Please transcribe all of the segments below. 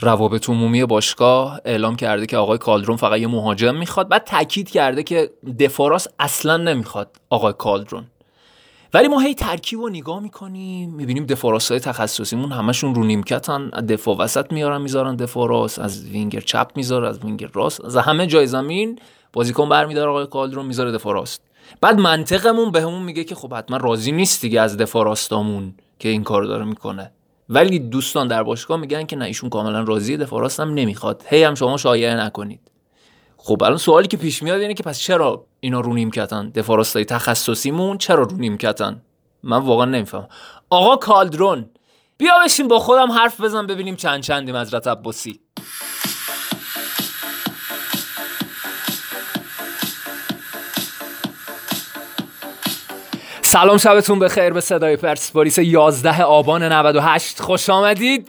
روابط عمومی باشگاه اعلام کرده که آقای کالدرون فقط یه مهاجم می‌خواد بعد تاکید کرده که دفاراس اصلا نمی‌خواد آقای کالدرون. ولی ما هی ترکیب رو نگاه می‌کنیم می‌بینیم دفاراس های تخصصیمون همشون رو نیمکتن دفاع وسط میارن می‌ذارن دفاراس از وینگر چپ می‌ذاره از وینگر راست از همه جای زمین بازیکن برمیداره آقای کالدرون می‌ذاره دفاراست. بعد منطقمون بهمون میگه که خب حتما راضی نیست دیگه از دفاراستامون که این کار داره می‌کنه. ولی دوستان در باشگاه میگن که نه ایشون کاملا راضیه دفاع هم نمی‌خواد. هی هم شما شایعه نکنید. خب الان سوالی که پیش میاد اینه که پس چرا اینا رو نیمکتن؟ دفاع راستای تخصصیمون چرا رو نیمکتن؟ من واقعا نمیفهم آقا کالدرون بیا بشین با خودم حرف بزن ببینیم چند چندیم از عباسی. سلام شبتون بخیر. به صدای پرسپولیس 11 آبان 98 خوش آمدید.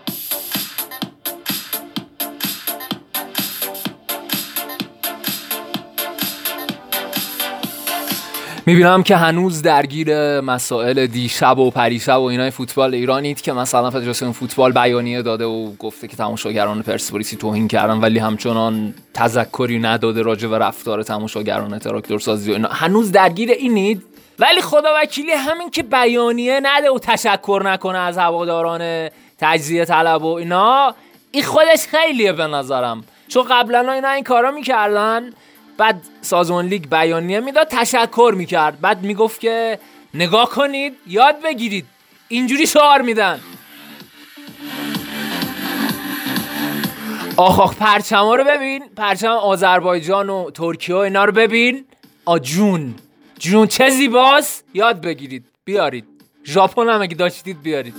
می‌بینم که هنوز درگیر مسائل دیشب و پریشب و اینای فوتبال ایرانید که مثلا فدراسیون فوتبال بیانیه داده و گفته که تماشاگران پرسپولیسی توهین کردن ولی همچنان تذکری نداده راجع به رفتار تماشاگران تراکتور سازی و اینا. هنوز درگیر اینید؟ ولی خدا وکیلی همین که بیانیه نده و تشکر نکنه از هواداران تجزیه طلب و اینا این خودش خیلیه به نظرم. چون قبلا اینا این کارا می‌کردن بعد سازمان لیگ بیانیه می‌داد تشکر می‌کرد. بعد می‌گفت که نگاه کنید یاد بگیرید. اینجوری شعار میدن. آخ آخ پرچما رو ببین. پرچم آذربایجان و ترکیه و اینا رو ببین. آجون. جون چه زیباست؟ یاد بگیرید بیارید. ژاپن هم اگه داشتید بیارید.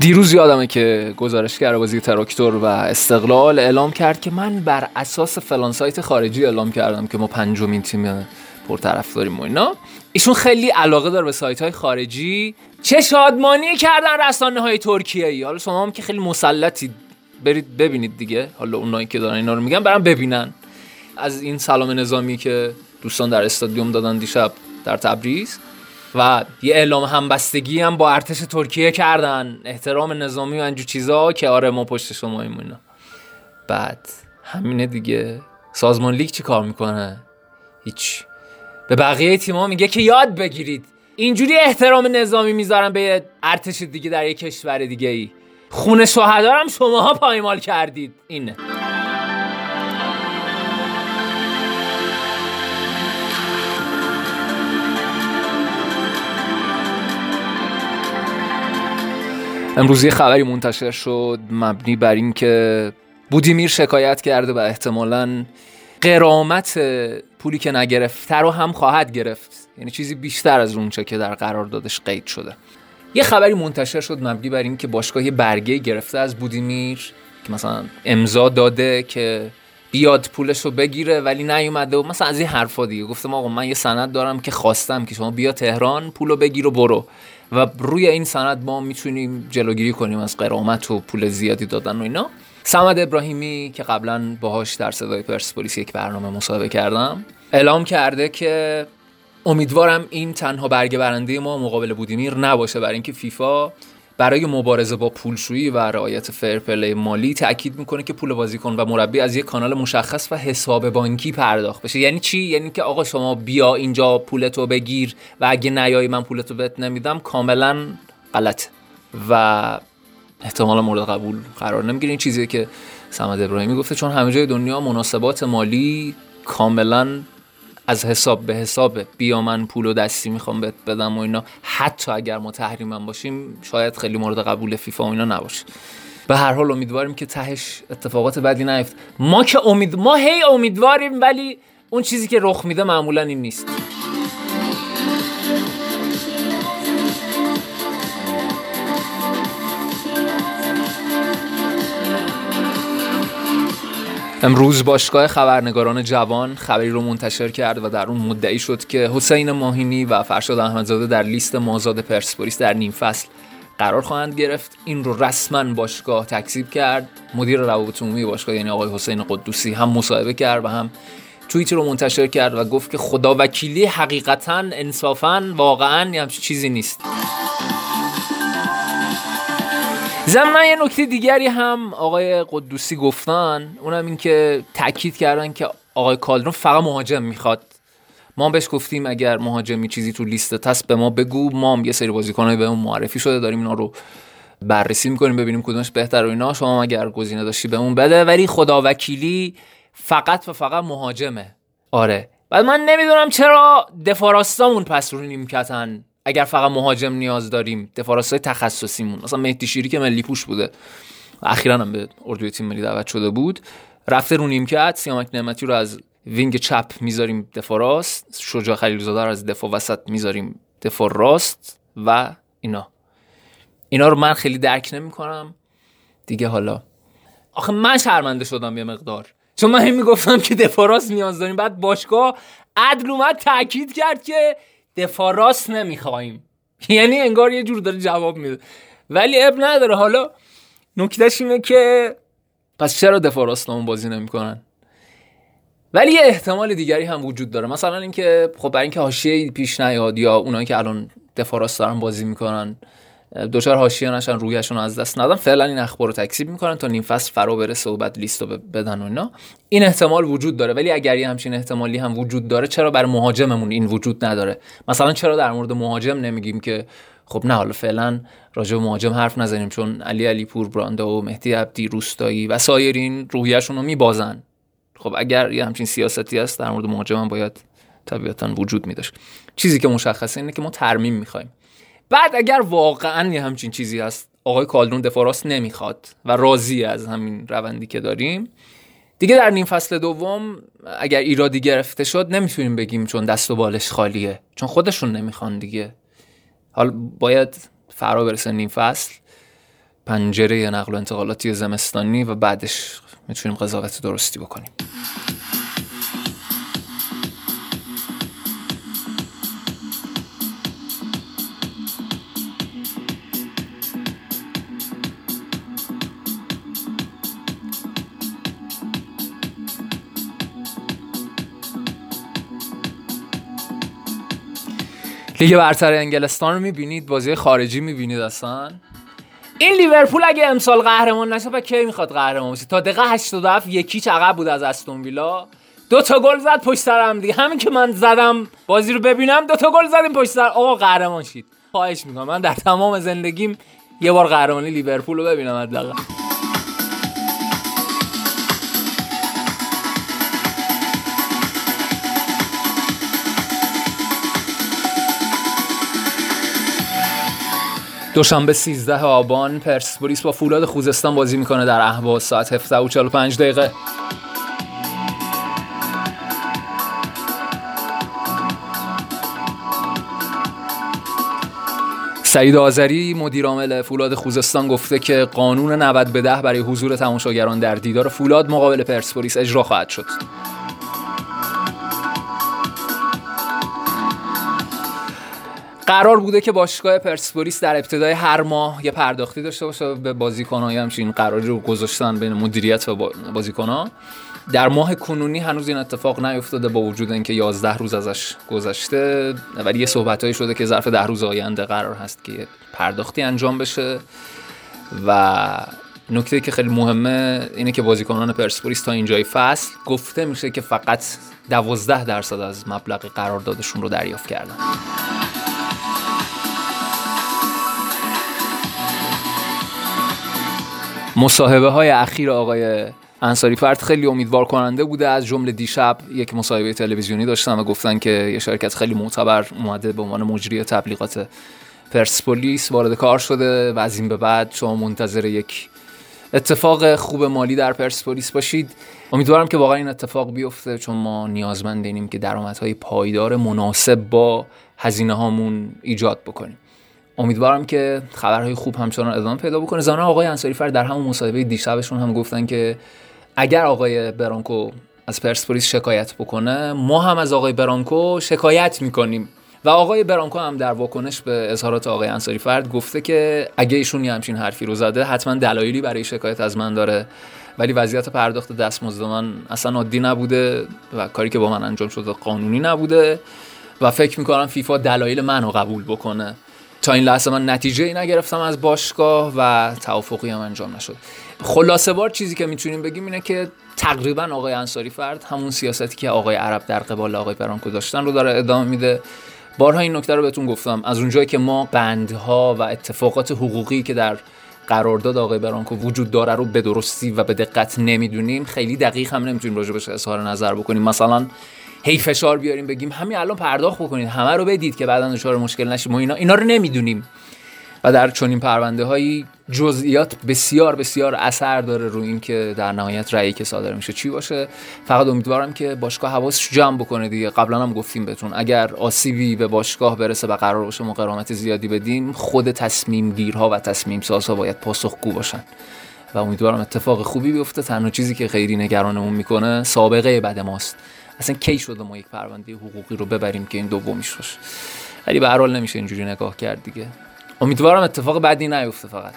دیروز یادمه که گزارشگر بازی تراکتور و استقلال اعلام کرد که من بر اساس فلان سایت خارجی اعلام کردم که ما پنجمین تیم پرطرفداریم و اینا. ایشون خیلی علاقه داره به سایت های خارجی. چه شادمانی کردن رسانه های ترکیه ای حالا شما هم که خیلی مسلطید برید ببینید دیگه. حالا اونایی که دارن اینا رو میگن برام ببینن. از این سلام نظامی که دوستان در استادیوم دادن دیشب در تبریز. و یه اعلام همبستگی هم با ارتش ترکیه کردن. احترام نظامی و انجو چیزا که آره ما پشت شما اینا. بعد همینه دیگه. سازمان لیگ چی کار می‌کنه؟ هیچ. به بقیه تیم‌ها میگه که یاد بگیرید. اینجوری احترام نظامی می‌ذارن به ارتش دیگه در یک کشور دیگه ای خون شهدا هم شماها پایمال کردید. اینه. امروز یه خبری منتشر شد مبنی بر اینکه بودیمیر شکایت کرده و احتمالا قرامت پولی که نگرفته رو هم خواهد گرفت. یعنی چیزی بیشتر از اونچه که در قراردادش قید شده. یه خبری منتشر شد مبنی بر اینکه باشگاه یه برگه گرفته از بودیمیر که مثلا امضا داده که بیاد پولش رو بگیره ولی نیومده و مثلا از این حرفا دیگه. گفتم آقا من یه سند دارم که خواستم که شما بیا تهران پول رو بگیر و برو. و روی این سند ما می‌تونیم جلوگیری کنیم از قرامت و پول زیادی دادن و اینا. سمد ابراهیمی که قبلا باهاش در صدای پرسپولیس یک برنامه مصاحبه کردم اعلام کرده که امیدوارم این تنها برگه برنده ما مقابل بودیمیر نباشه برای اینکه فیفا برای مبارزه با پولشویی و رعایت فرپلی مالی تاکید می‌کنه که پول بازیکن و مربی از یک کانال مشخص و حساب بانکی پرداخت بشه. یعنی چی؟ یعنی که آقا شما بیا اینجا پولتو بگیر و اگه نیای من پولتو بهت نمیدم کاملا غلط و احتمالا مورد قبول قرار نمی‌گیره. این چیزیه که سمد ابراهیمی گفته چون همه جای دنیا مناسبات مالی کاملا از حساب به حساب بیا من پول و دستی می‌خوام بهت بدم و اینا. حتی اگر ما تحریمم باشیم شاید خیلی مورد قبول فیفا و اینا نباشه. به هر حال امیدواریم که تهش اتفاقات بدی نیفت. ما که امید ما هی امیدواریم ولی اون چیزی که رخ میده معمولا این نیست. امروز باشگاه خبرنگاران جوان خبری رو منتشر کرد و در اون مدعی شد که حسین ماهینی و فرشاد احمدزاده در لیست مازاد پرسپولیس در نیم فصل قرار خواهند گرفت. این رو رسما باشگاه تکذیب کرد. مدیر روابط عمومی باشگاه یعنی آقای حسین قدوسی هم مصاحبه کرد و هم توییت رو منتشر کرد و گفت که خدا وکیلی حقیقتا انصافا واقعا همچین چیزی نیست. ضمن یه نکته دیگری هم آقای قدوسی گفتن اونم این که تاکید کردن که آقای کالدرون فقط مهاجم می‌خواد. ما بهش گفتیم اگر مهاجمی چیزی تو لیست هست به ما بگو ما هم یه سری بازیکنای به اون معرفی شده داریم اینا رو بررسی می‌کنیم ببینیم کدومش بهتر و اینا. شما اگر گزینه داشتی به اون بده ولی خدا وکیلی فقط و فقط مهاجمه. آره. بعد من نمی‌دونم چرا دفاراستامون پس رو نیمکتن. اگر فقط مهاجم نیاز داریم دفاراستای تخصصیمون مثلا مهدی شیری که ملی پوش بوده اخیرا هم به اردوی تیم ملی دعوت شده بود رفته رو نیمکت سیامک نعمتی رو از وینگ چپ می‌ذاریم دفاع راست شجاع خلیلزاده رو از دفاع وسط می‌ذاریم دفاع راست و اینا. اینا رو من خیلی درک نمی‌کنم. دیگه حالا. آخه من شرمنده شدم یه مقدار. چون من می‌گفتم که دفاع راست نیاز داریم. بعد باشگاه عدل اومد تاکید کرد که دفاع راست نمی‌خوایم. یعنی انگار یه جور داره جواب میده. ولی اب نداره. حالا نکتهش اینه که پس چرا دفاع راست بازی نمی‌کنن؟ ولی یه احتمال دیگری هم وجود داره. مثلا اینکه خب برای اینکه حاشیه پیش نیاد یا اونایی که الان دفاع راست دارن بازی می‌کنن دوچار حاشیه نشن رویشون از دست ندن. فعلا این اخبار رو تکذیب می‌کنن تا نیم فصل فرا برسه و لیست رو بدن و اینا. این احتمال وجود داره. ولی اگر یه همچین احتمالی هم وجود داره چرا بر مهاجممون این وجود نداره؟ مثلا چرا در مورد مهاجم نمیگیم که خب نه حالا فعلا راجع به مهاجم حرف نزنیم چون علی علی پور براندا و مهدی عبدی روستایی و سایرین روحیهشون رو میبازن. خب اگر یه همچین سیاستی هست در مورد مهاجم هم باید طبیعتا وجود میداشت. چیزی که مشخصه اینه که ما ترمیم می‌خوایم. بعد اگر واقعا یه همچین چیزی هست آقای کالدرون دفاع راست نمی‌خواد و راضی از همین روندی که داریم دیگه در نیم فصل دوم اگر ایرادی گرفته شد نمی‌تونیم بگیم چون دست و بالش خالیه چون خودشون نمی‌خوان دیگه. حال باید فرا برسه نیم فصل پنجره نقل و انتقالاتی زمستانی و بعدش می‌تونیم قضاوت درستی بکنیم. لیگ برتر انگلستان رو می‌بینید بازی خارجی می‌بینید اصلا. این لیورپول اگه امسال قهرمان نشه و کی می‌خواد قهرمان بشه تا دقیقه 87 یکی عقب بود از استون ویلا. دو تا گل زد پشت سر هم دیگه. همین که من زدم بازی رو ببینم دو تا گل زدیم پشت سر. آقا قهرمان شید. خواهش می‌کنم. من در تمام زندگیم یه بار قهرمانی لیورپول رو ببینم حداقل. دوشنبه 13 آبان پرسپولیس با فولاد خوزستان بازی می‌کنه در اهواز ساعت 17 و 45 دقیقه سعید آذری مدیر عامل فولاد خوزستان گفته که قانون 90 به 10 برای حضور تماشاگران در دیدار فولاد مقابل پرسپولیس اجرا خواهد شد. قرار بوده که باشگاه پرسپولیس در ابتدای هر ماه یه پرداختی داشته باشه به بازیکن‌ها همچین قراری رو گذاشتن بین مدیریت و بازیکن‌ها. در ماه کنونی هنوز این اتفاق نیفتاده با وجود اینکه 11 روز ازش گذشته ولی یه صحبتهایی شده که ظرف ده روز آینده قرار هست که پرداختی انجام بشه. و نکته که خیلی مهمه اینه که بازیکنان پرسپولیس تا اینجای فصل گفته میشه که فقط 12 درصد از مبلغ قراردادشون رو دریافت کردن. مصاحبه های اخیر آقای انصاری فرد خیلی امیدوار کننده بوده از جمله دیشب یک مصاحبه تلویزیونی داشتن و گفتن که یه شرکت خیلی معتبر اومده به عنوان مجری تبلیغات پرسپولیس وارد کار شده و از این به بعد شما منتظر یک اتفاق خوب مالی در پرسپولیس باشید. امیدوارم که واقعا این اتفاق بیفته چون ما نیازمند اینیم که درآمدهای پایدار مناسب با هزینه هامون ایجاد بکنیم. امیدوارم که خبرهای خوب همچنان ادامه پیدا بکنه. زانا آقای انصاری فر در همون مصاحبه دیشبشون هم گفتن که اگر آقای برانکو از پرسپولیس شکایت بکنه ما هم از آقای برانکو شکایت می‌کنیم. و آقای برانکو هم در واکنش به اظهارات آقای انصاری فرد گفته که اگه ایشون یه همچین حرفی رو زده حتما دلایلی برای شکایت از من داره. ولی وضعیت پرداخت دستمزد من اصلا عادی نبوده و کاری که با من انجام شده قانونی نبوده. و فکر می‌کنم فیفا دلایل منو قبول بکنه. تا این لحظه من نتیجه ای نگرفتم از باشگاه و توافقی هم انجام نشد. خلاصه بار چیزی که می‌تونیم بگیم اینه که تقریبا آقای انصاری فرد همون سیاستی که آقای عرب در قبال آقای برانکو داشتن رو داره ادامه میده. بارها این نکته رو بهتون گفتم. از اونجایی که ما بندها و اتفاقات حقوقی که در قرارداد آقای برانکو وجود داره رو به درستی و به دقت نمی‌دونیم خیلی دقیق هم نمی‌تونیم راجبش اظهار نظر بکنیم. مثلا هی فشار بیاریم بگیم همین الان پرداخت بکنید همه رو بدید که بعدا دچار مشکل نشیم. ما اینا اینا رو نمی‌دونیم. و در چنین پرونده هایی جزئیات بسیار بسیار اثر داره رو این که در نهایت رأیی که صادر میشه چی باشه. فقط امیدوارم که باشگاه حواسش جمع بکنه دیگه. قبلا هم گفتیم بهتون اگر آسیبی به باشگاه برسه و قرار باشه ما زیادی بدیم خود تصمیم گیرها و تصمیم سازها باید پاسخگو باشن. و امیدوارم اتفاق خوبی بیفته. تنها چیزی که خیلی نگرانمون می‌کنه سابقه بد ماست. اصلا کی شده ما یک پرونده حقوقی رو ببریم که این دومیش باشه؟ ولی به هر حال نمیشه اینجوری نگاه کرد دیگه. امیدوارم اتفاق بعدی نیفته فقط.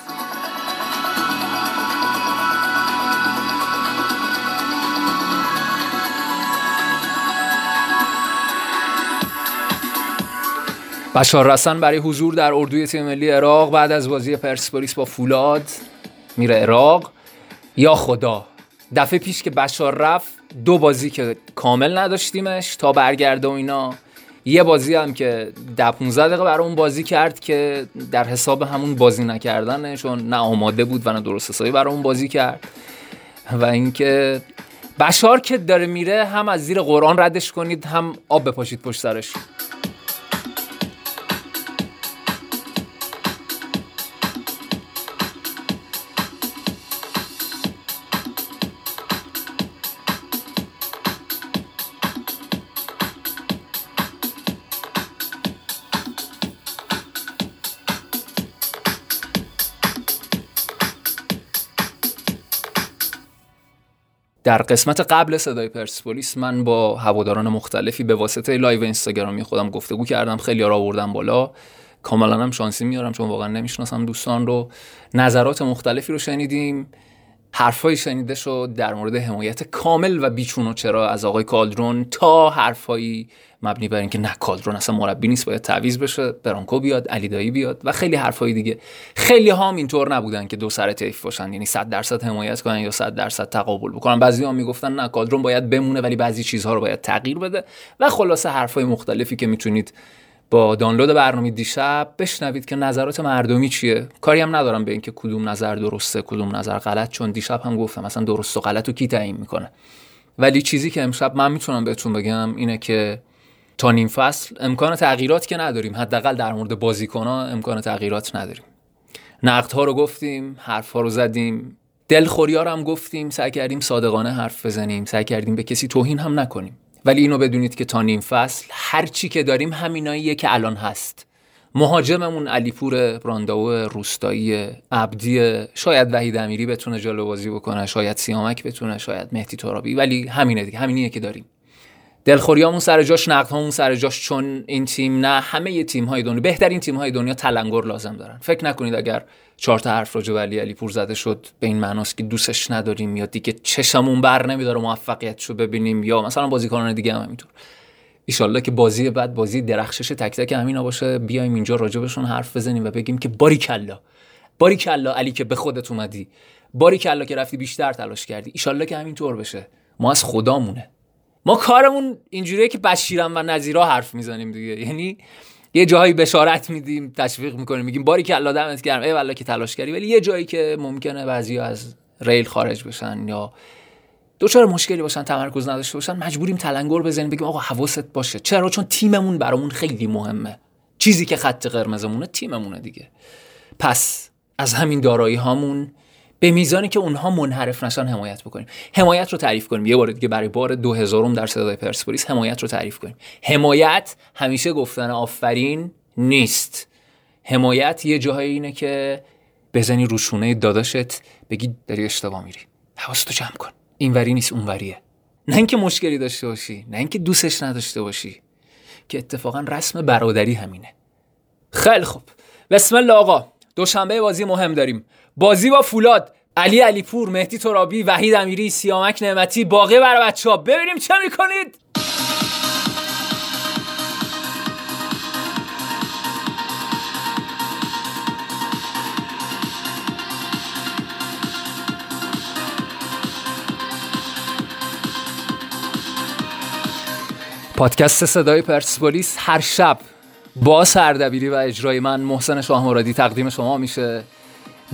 بشار رسن برای حضور در اردوی تیم ملی عراق بعد از بازی پرسپولیس با فولاد میره عراق. یا خدا. دفعه پیش که بشار رفت دو بازی که کامل نداشتیمش تا برگرده و اینا. یه بازی هم که ده 15 دقیقه برای اون بازی کرد که در حساب همون بازی نکردن چون نه آماده بود و نه درست حسابی برای اون بازی کرد. و اینکه بشار که داره میره هم از زیر قرآن ردش کنید هم آب بپاشید پشت سرش. در قسمت قبل صدای پرسپولیس من با هواداران مختلفی به واسطه لایو اینستاگرامی خودم گفتگو کردم خیلی‌ها را آوردم بالا. کاملا هم شانسی میارم چون واقعا نمی‌شناسم دوستان رو. نظرات مختلفی رو شنیدیم. حرفایی شنیده شد در مورد حمایت کامل و بیچون و چرا از آقای کالدرون تا حرفایی مبنی بر اینکه نه کالدرون اصلا مربی نیست باید تعویض بشه برانکو بیاد علی دایی بیاد و خیلی حرفای دیگه. خیلی هم اینطور نبودن که دو سر طیف باشن یعنی 100 درصد حمایت کنن یا 100 درصد تقابل بکنن. بعضی ها می‌گفتن نه کالدرون باید بمونه ولی بعضی چیزها رو باید تغییر بده و خلاصه حرفای مختلفی که می‌تونید با دانلود برنامه دیشب بشنوید که نظرات مردمی چیه. کاری هم ندارم به اینکه کدوم نظر درسته کدوم نظر غلط چون دیشب هم گفتم مثلا درست و غلط رو کی تعیین می‌کنه. ولی چیزی که امشب من می‌تونم بهتون بگم اینه که تا نیم فصل امکان تغییرات که نداریم. حداقل در مورد بازیکنها امکان تغییرات نداریم. ها رو گفتیم ها رو زدیم. دلخوری ها رو هم گفتیم. سعی کردیم صادقانه حرف بزنیم. سعی کردیم به کسی توهین هم نکنیم. ولی اینو بدونید که تا نیم فصل هر چی که داریم همیناییه که الان هست. مهاجممون علیپور برانداو روستایی عبدی شاید وحید امیری بتونه جلو بازی بکنه شاید سیامک بتونه شاید مهدی ترابی ولی همینه دیگه همینیه که داریم. دلخوریامون سر جاش نقدهامون سر جاش چون این تیم نه همه تیم های دنیا بهترین تیم های دنیا تلنگر لازم دارن. فکر نکنید اگر چهار تا حرف راجع علی علی پور زده شد به این معناست که دوستش نداریم یا دیگه چشمون بر نمیداره موفقیتشو ببینیم یا مثلا بازیکنان دیگه هم همینطور. ایشالله که بازی بعد بازی درخشش تک تک همینا باشه بیایم اینجا راجبشون حرف بزنیم و بگیم که باری کلا باری کلا علی که به خودت اومدی باری کلا که رفتی بیشتر تلاش کردی ایشالله که همینطور بشه. ما از خدامونه. ما کارمون اینجوریه که بشیرم و نظیرا حرف می‌زنیم دیگه. یعنی یه جایی بشارت میدیم تشویق می‌کنیم میگیم باری که الله دمت گرم ای والله که تلاش کردی. ولی یه جایی که ممکنه بعضی از ریل خارج بشن یا دوچار مشکلی باشن تمرکز نداشته باشن مجبوریم تلنگر بزنیم بگیم آقا حواست باشه. چرا؟ چون تیممون برامون خیلی مهمه. چیزی که خط قرمزمونه تیممونه دیگه. پس از همین دارایی هامون به میزانی که اونها منحرف نشن حمایت بکنیم. حمایت رو تعریف کنیم. یه بار دیگه برای بار 2000 در صدای پرسپولیس حمایت رو تعریف کنیم. حمایت همیشه گفتن آفرین نیست. حمایت یه جاهایی اینه که بزنی روشونه داداشت بگی داری اشتباه میری. حواستو جمع کن. اینوری نیست اونوریه. نه اینکه مشکلی داشته باشی نه اینکه دوستش نداشته باشی که اتفاقا رسم برادری همینه. خیلی خوب. بسم الله آقا. دوشنبه بازی مهم داریم. بازی با فولاد. علی علیپور مهدی ترابی وحید امیری سیامک نعمتی باقی برای بچه ها ببینیم چه می‌کنید. پادکست صدای پرسپولیس هر شب با سردبیری و اجرای من محسن شاه مرادی تقدیم شما میشه.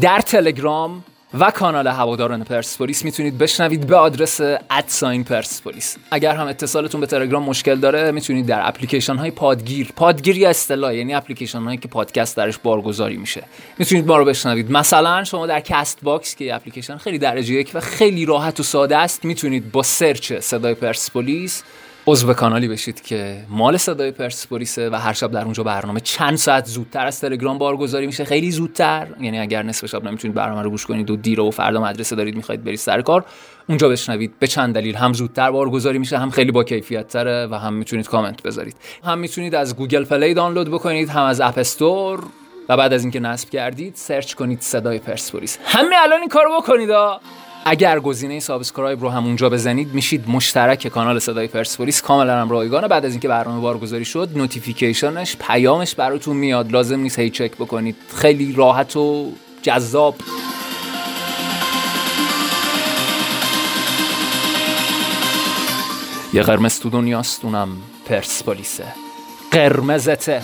در تلگرام و کانال هواداران پرسپولیس می‌تونید بشنوید به آدرس at sign پرسپولیس اگر هم اتصالتون به تلگرام مشکل داره می‌تونید در اپلیکیشن های پادگیر پادگیر به اصطلاح یعنی اپلیکیشن هایی که پادکست درش بارگذاری میشه. می‌تونید ما رو بشنوید. مثلا شما در Castbox که اپلیکیشن خیلی درجه یک و خیلی راحت و ساده است می‌تونید با سرچ صدای پرسپولیس عضو کانالی بشید که مال صدای پرسپولیسه و هر شب در اونجا برنامه چند ساعت زودتر از تلگرام بارگذاری میشه. خیلی زودتر. یعنی اگر نصف شب نمی‌تونید برنامه رو گوش کنید و دیره و فردا مدرسه دارید می‌خواید برید سر کار اونجا بشنوید. به چند دلیل. هم زودتر بارگذاری میشه هم خیلی با کیفیت تره و هم می‌تونید کامنت بذارید. هم می‌تونید از Google Play دانلود بکنید هم از App Store و بعد از اینکه نصب کردید سرچ کنید صدای پرسپولیس. همین الان این کارو بکنید اگر گزینه subscribe رو همونجا بزنید میشید مشترک کانال صدای پرسپولیس. کاملا هم رایگانه بعد از اینکه برنامه بارگذاری شد notification ش پیامش براتون میاد. لازم نیست هی چک بکنید. خیلی راحت و جذاب. یه قرمز تو دنیاست اونم پرسپولیسه. قرمزته.